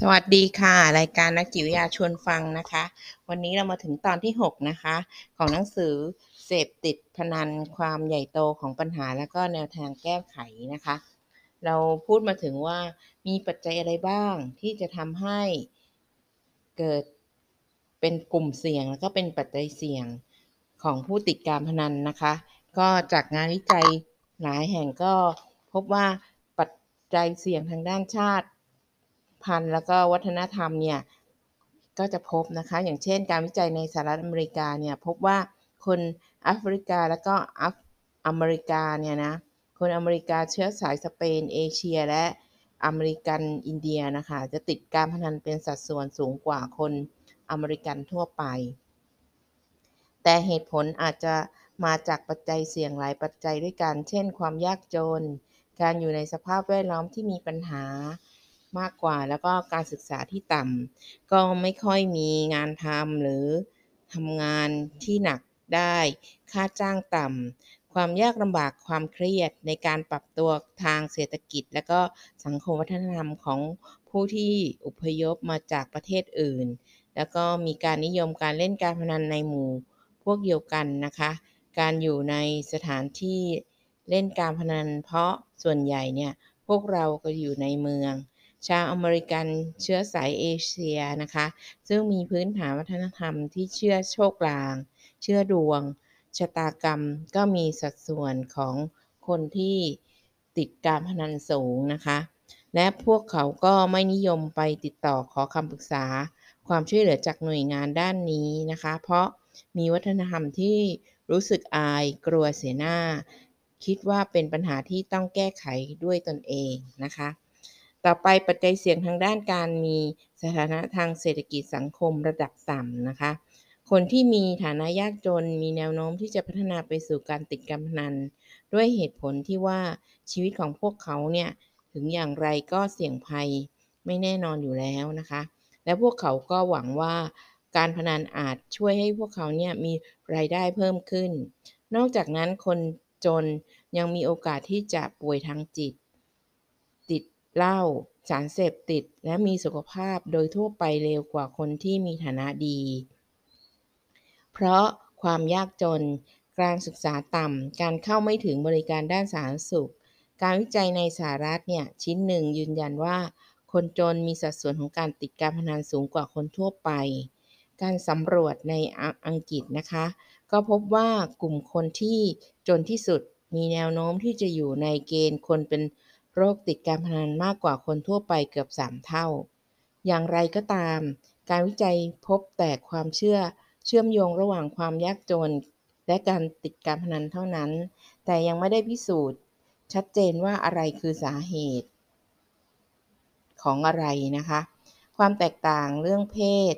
สวัสดีค่ะ รายการนักจิตวิทยาชวนฟังนะคะ วันนี้เรามาถึงตอนที่ 6 นะคะ ของหนังสือเสพติดพนันความใหญ่โตของปัญหาและก็แนวทางแก้ไขนะคะ เราพูดมาถึงว่ามีปัจจัยอะไรบ้างที่จะทำให้เกิดเป็นกลุ่มเสี่ยง แล้วก็เป็นปัจจัยเสี่ยงของผู้ติดการพนันนะคะ ก็จากงานวิจัยหลายแห่งก็พบว่าปัจจัยเสี่ยงทางด้านชาติ พันธุ์ แล้วก็วัฒนธรรมเนี่ยก็จะพบนะคะ อย่างเช่น การวิจัยในสหรัฐอเมริกาเนี่ยพบว่าคนแอฟริกาแล้วก็อเมริกาเนี่ยนะคนอเมริกาเชื้อสายสเปน เอเชีย และอเมริกันอินเดียนะคะจะติดการพนันเป็นสัดส่วนสูงกว่าคนอเมริกันทั่วไป แต่เหตุผลอาจจะมาจากปัจจัยเสี่ยงหลายปัจจัยด้วยกัน เช่น ความยากจน การอยู่ในสภาพแวดล้อมที่มีปัญหา มากกว่า แล้วก็การศึกษาที่ต่ำก็ไม่ค่อยมีงานทำหรือทำงานที่หนักได้ ค่าจ้างต่ำความยากลำบากความเครียดในการปรับตัวทางเศรษฐกิจ และก็สังคมวัฒนธรรมของผู้ที่อพยพมาจากประเทศอื่น แล้วก็มีการนิยมการเล่นการพนันในหมู่พวกเดียวกันนะคะ การอยู่ในสถานที่เล่นการพนันเพราะส่วนใหญ่เนี่ยพวกเราก็อยู่ในเมือง ชาวอเมริกันเชื้อสายเอเชียนะคะ ซึ่งมีพื้นฐานวัฒนธรรมที่เชื่อโชคลาง เชื่อดวง ชะตากรรมก็มีสัดส่วนของคนที่ติดการพนันสูงนะคะ และพวกเขาก็ไม่นิยมไปติดต่อขอคำปรึกษา ความช่วยเหลือจากหน่วยงานด้านนี้นะคะ เพราะมีวัฒนธรรมที่รู้สึกอายกลัวเสียหน้า คิดว่าเป็นปัญหาที่ต้องแก้ไขด้วยตนเองนะคะ ต่อไปปัจจัยเสี่ยงทางด้านการมีสถานะทางเศรษฐกิจสังคมระดับต่ำนะคะ คนที่มีฐานะยากจนมีแนวโน้มที่จะพัฒนาไปสู่การติดการพนัน ด้วยเหตุผลที่ว่าชีวิตของพวกเขาเนี่ยถึงอย่างไรก็เสี่ยงภัยไม่แน่นอนอยู่แล้วนะคะ และพวกเขาก็หวังว่าการพนันอาจช่วยให้พวกเขาเนี่ยมีรายได้เพิ่มขึ้น นอกจากนั้นคนจนยังมีโอกาสที่จะป่วยทางจิต เหล้าสารเสพติด และมีสุขภาพโดยทั่วไปเร็วกว่าคนที่มีฐานะดี เพราะความยากจน การศึกษาต่ำ การเข้าไม่ถึงบริการด้านสาธารณสุข การวิจัยในสหรัฐเนี่ยชิ้นหนึ่งยืนยันว่า คนจนมีสัดส่วนของการติดการพนันสูงกว่าคนทั่วไป การสำรวจในอังกฤษนะคะ ก็พบว่ากลุ่มคนที่จนที่สุดมีแนวโน้มที่จะอยู่ในเกณฑ์คนเป็น โรคติดการพนันมากกว่าคนทั่วไปเกือบ 3 เท่า อย่างไรก็ตาม การวิจัยพบแต่ความเชื่อเชื่อมโยงระหว่างความยากจน และการติดการพนันเท่านั้น แต่ยังไม่ได้พิสูจน์ ชัดเจนว่าอะไรคือสาเหตุ ของอะไรนะคะ ความแตกต่างเรื่องเพศ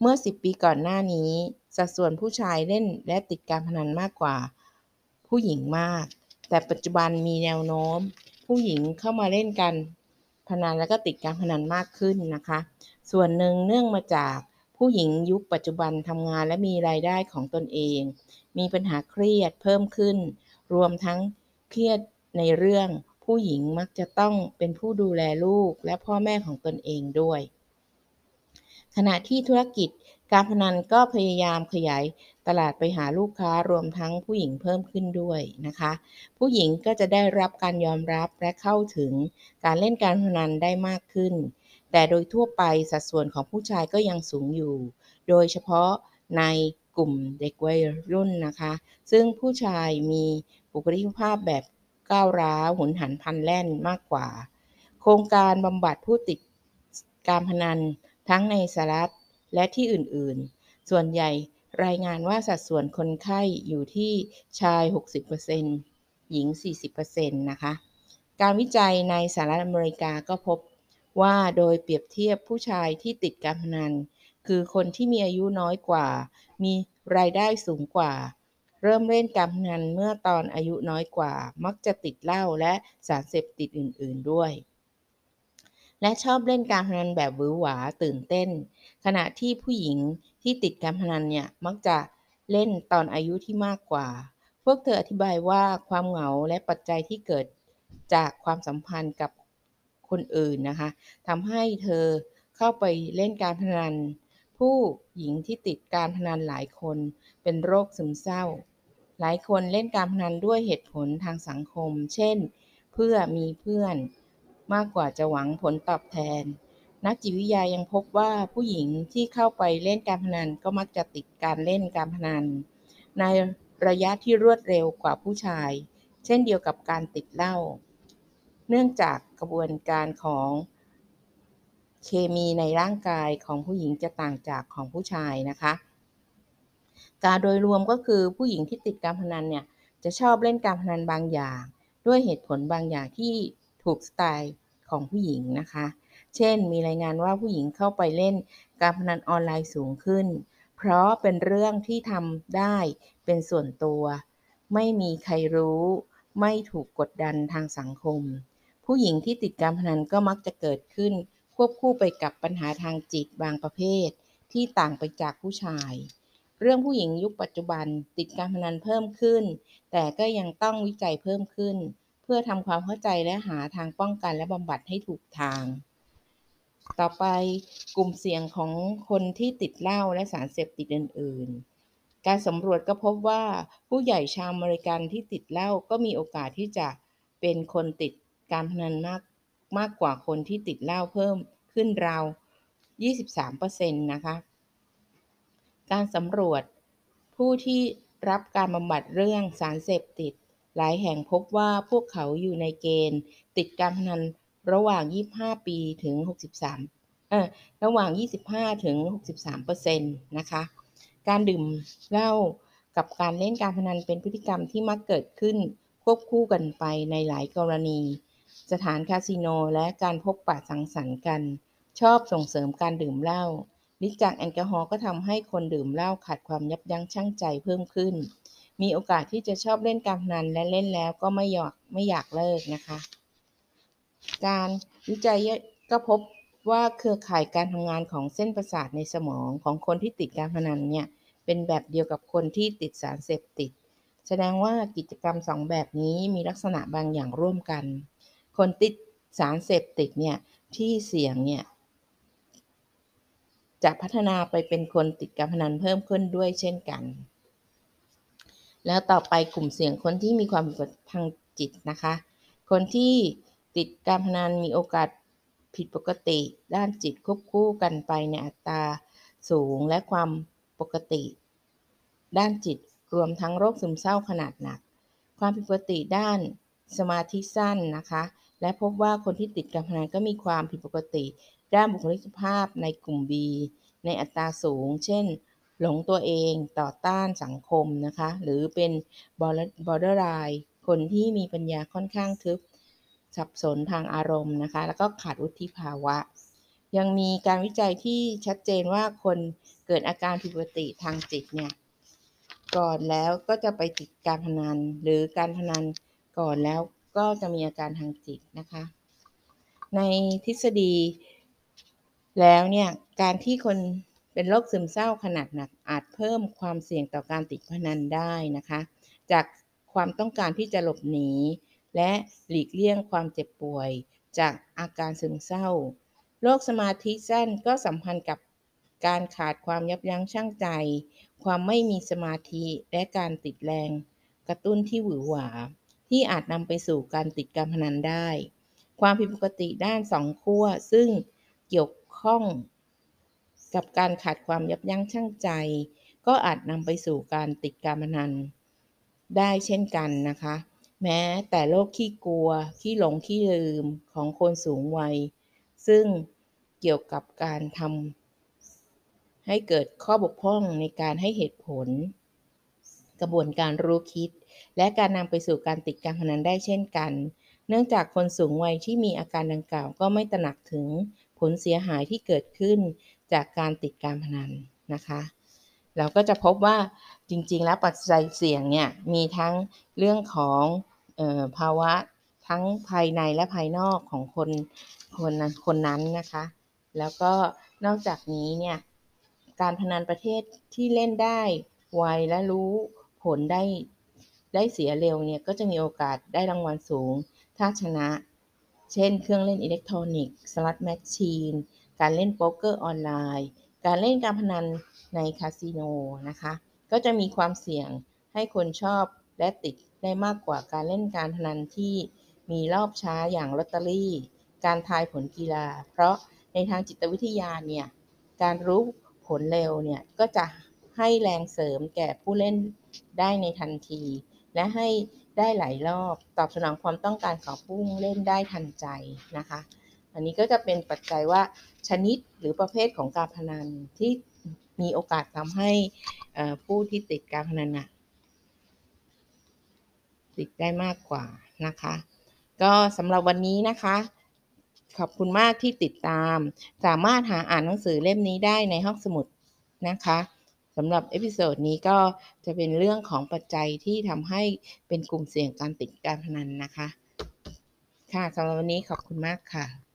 เมื่อ 10 ปีก่อนหน้านี้ สัดส่วนผู้ชายเล่นและติดการพนันมากกว่า ผู้หญิงมาก แต่ปัจจุบันมีแนวโน้ม ผู้หญิงเข้ามาเล่นกันพนันแล้วก็ติดการพนันมากขึ้นนะคะ ส่วนหนึ่งเนื่องมาจากผู้หญิงยุคปัจจุบันทำงานและมีรายได้ของตนเอง มีปัญหาเครียดเพิ่มขึ้น รวมทั้งเครียดในเรื่องผู้หญิงมักจะต้องเป็นผู้ดูแลลูกและพ่อแม่ของตนเองด้วย ขณะที่ธุรกิจ การพนันก็พยายามขยายตลาดไปหาลูกค้ารวมทั้งผู้หญิงเพิ่มขึ้นด้วยนะคะ ผู้หญิงก็จะได้รับการยอมรับและเข้าถึงการเล่นการพนันได้มากขึ้น แต่โดยทั่วไปสัดส่วนของผู้ชายก็ยังสูงอยู่ โดยเฉพาะในกลุ่มเด็กวัยรุ่นนะคะ ซึ่งผู้ชายมีบุคลิกภาพแบบก้าวร้าวหุนหันพันแล่นมากกว่า โครงการบำบัดผู้ติดการพนันทั้งในสหรัฐ และที่อื่นๆ ส่วนใหญ่รายงานว่าสัดส่วนคนไข้อยู่ที่ชาย 60%หญิง 40%นะคะ การวิจัยในสหรัฐอเมริกาก็พบว่าโดยเปรียบเทียบผู้ชายที่ติดการพนัน คือคนที่มีอายุน้อยกว่า มีรายได้สูงกว่า เริ่มเล่นการพนันเมื่อตอนอายุน้อยกว่า มักจะติดเหล้าและสารเสพติดอื่น ๆด้วย และชอบเล่นการพนันแบบหวือหวาตื่นเต้น ขณะที่ผู้หญิงที่ติดการพนันเนี่ยมักจะเล่นตอนอายุที่มากกว่า พวกเธออธิบายว่าความเหงาและปัจจัยที่เกิดจากความสัมพันธ์กับคนอื่นนะคะทำให้เธอเข้าไปเล่นการพนัน ผู้หญิงที่ติดการพนันหลายคนเป็นโรคซึมเศร้า หลายคนเล่นการพนันด้วยเหตุผลทางสังคม เช่น เพื่อมีเพื่อน มากกว่าจะหวังผลตอบแทน นักจิตวิทยายังพบว่าผู้หญิงที่เข้าไปเล่นการพนันก็มักจะติดการเล่นการพนัน ในระยะที่รวดเร็วกว่าผู้ชาย เช่นเดียวกับการติดเหล้าเนื่องจากกระบวนการของเคมีในร่างกายของผู้หญิงจะต่างจากของผู้ชายนะคะ การโดยรวมก็คือผู้หญิงที่ติดการพนันเนี่ยจะชอบเล่นการพนันบางอย่าง ด้วยเหตุผลบางอย่างที่ ถูกสไตล์ของผู้หญิงนะคะ เช่น มีรายงานว่าผู้หญิงเข้าไปเล่นการพนันออนไลน์สูงขึ้น เพราะเป็นเรื่องที่ทำได้เป็นส่วนตัว ไม่มีใครรู้ ไม่ถูกกดดันทางสังคม ผู้หญิงที่ติดการพนันก็มักจะเกิดขึ้น ควบคู่ไปกับปัญหาทางจิตบางประเภท ที่ต่างไปจากผู้ชาย เรื่องผู้หญิงยุคปัจจุบันติดการพนันเพิ่มขึ้น แต่ก็ยังต้องวิจัยเพิ่มขึ้น เพื่อทำความเข้าใจและหาทางป้องกันและบำบัดให้ถูกทาง ต่อไปกลุ่มเสี่ยงของคนที่ติดเหล้าและสารเสพติดอื่น ๆ การสำรวจก็พบว่าผู้ใหญ่ชาวอเมริกันที่ติดเหล้าก็มีโอกาสที่จะเป็นคนติดการพนันมากมากกว่าคนที่ติดเหล้าเพิ่มขึ้นราว 23%นะคะ การสำรวจผู้ที่รับการบำบัดเรื่องสารเสพติด หลายแห่งพบว่าพวกเขาอยู่ในเกณฑ์ ติดการพนันระหว่าง 25 ปีถึง 63เออระหว่าง 25 ถึง 63%นะคะ การดื่มเหล้ากับการเล่นการพนันเป็นพฤติกรรมที่มักเกิดขึ้นควบคู่กันไปในหลายกรณี สถานคาสิโนและการพบปะสังสรรค์กัน ชอบส่งเสริมการดื่มเหล้าฤทธิ์จากแอลกอฮอล์ก็ทำให้คนดื่มเหล้าขาดความยับยั้งชั่งใจเพิ่มขึ้น มีโอกาสที่จะชอบเล่นการพนันและเล่นแล้วก็ไม่อยากไม่อยากเลิกนะคะ การวิจัยก็พบว่าเครือข่ายการทำงานของเส้นประสาทในสมองของคนที่ติดการพนันเนี่ยเป็นแบบเดียวกับคนที่ติดสารเสพติด แสดงว่ากิจกรรมสองแบบนี้มีลักษณะบางอย่างร่วมกัน คนติดสารเสพติดเนี่ยที่เสี่ยงเนี่ยจะพัฒนาไปเป็นคนติดการพนันเพิ่มขึ้นด้วยเช่นกัน แล้วต่อไปกลุ่มเสี่ยงคนที่มีความผิดทางจิตนะคะ คนที่ติดการพนันมีโอกาสผิดปกติ ด้านจิตควบคู่กันไปในอัตราสูงและความปกติ ด้านจิตรวมทั้งโรคซึมเศร้าขนาดหนัก ความผิดปกติด้านสมาธิสั้นนะคะ และพบว่าคนที่ติดการพนันก็มีความผิดปกติ ด้านบุคลิกภาพในกลุ่ม B ในอัตราสูง เช่น หลงตัวเองต่อต้านสังคมนะคะ หรือเป็น borderline คนที่มีปัญญาค่อนข้างทึบ สับสนทางอารมณ์นะคะ แล้วก็ขาดวุฒิภาวะ ยังมีการวิจัยที่ชัดเจนว่าคนเกิดอาการผิดปกติทางจิตเนี่ย ก่อนแล้วก็จะไปติดการพนัน หรือการพนันก่อนแล้วก็จะมีอาการทางจิตนะคะ ในทฤษฎีแล้วเนี่ย การที่คน เป็นโรคซึมเศร้าขนาดหนักอาจเพิ่มความเสี่ยงต่อการติดพนันได้นะคะ จากความต้องการที่จะหลบหนี และหลีกเลี่ยงความเจ็บป่วย จากอาการซึมเศร้าโรคสมาธิสั้นก็สัมพันธ์กับการขาดความยับยั้งชั่งใจ ความไม่มีสมาธิและการติดแรง กระตุ้นที่หวือหวา ที่อาจนำไปสู่การติดการพนันได้ ความผิดปกติด้านสองขั้วซึ่งเกี่ยวข้อง กับการขาดความยับยั้งชั่งใจ ก็อาจนำไปสู่การติดการพนัน ได้เช่นกันนะคะ แม้แต่โรคขี้กลัว ขี้หลงขี้ลืมของคนสูงวัย ซึ่งเกี่ยวกับการทำให้เกิดข้อบกพร่องในการให้เหตุผล กระบวนการรู้คิด และการนำไปสู่การติดการพนันได้เช่นกัน เนื่องจากคนสูงวัยที่มีอาการดังกล่าวก็ไม่ตระหนักถึงผลเสียหายที่เกิดขึ้น จากการติดการพนันนะคะ เราก็จะพบว่าจริง ๆ แล้วปัจจัยเสี่ยงเนี่ยมีทั้งเรื่องของออภาวะทั้งภายในและภายนอกของคนคนนั้นคนนั้นนะคะ แล้วก็นอกจากนี้เนี่ยการพนันประเทศที่เล่นได้ไวและรู้ผลได้ได้เสียเร็วเนี่ยก็จะมีโอกาสได้รางวัลสูง ถ้าชนะ เช่นเครื่องเล่นอิเล็กทรอนิกส์สล็อตแมชชีน การเล่นโป๊กเกอร์ออนไลน์ การเล่นการพนันในคาสิโนนะคะ ก็จะมีความเสี่ยงให้คนชอบและติดได้มากกว่าการเล่นการพนันที่มีรอบช้าอย่างลอตเตอรี่ การทายผลกีฬา เพราะในทางจิตวิทยาเนี่ยการรู้ผลเร็วเนี่ยก็จะให้แรงเสริมแก่ผู้เล่นได้ในทันที และให้ได้หลายรอบตอบสนองความต้องการของผู้เล่นได้ทันใจนะคะ อันนี้ก็จะเป็นปัจจัยว่าชนิดหรือประเภทของการพนันที่มีโอกาสทำให้ผู้ที่ติดการพนันนะติดได้มากกว่านะคะ ก็สำหรับวันนี้นะคะ ขอบคุณมากที่ติดตาม สามารถหาอ่านหนังสือเล่มนี้ได้ในห้องสมุดนะคะสำหรับเอพิโซดนี้ก็จะเป็นเรื่องของปัจจัยที่ทำให้เป็นกลุ่มเสี่ยงการติดการพนันนะคะ ค่ะสำหรับวันนี้ขอบคุณมากค่ะ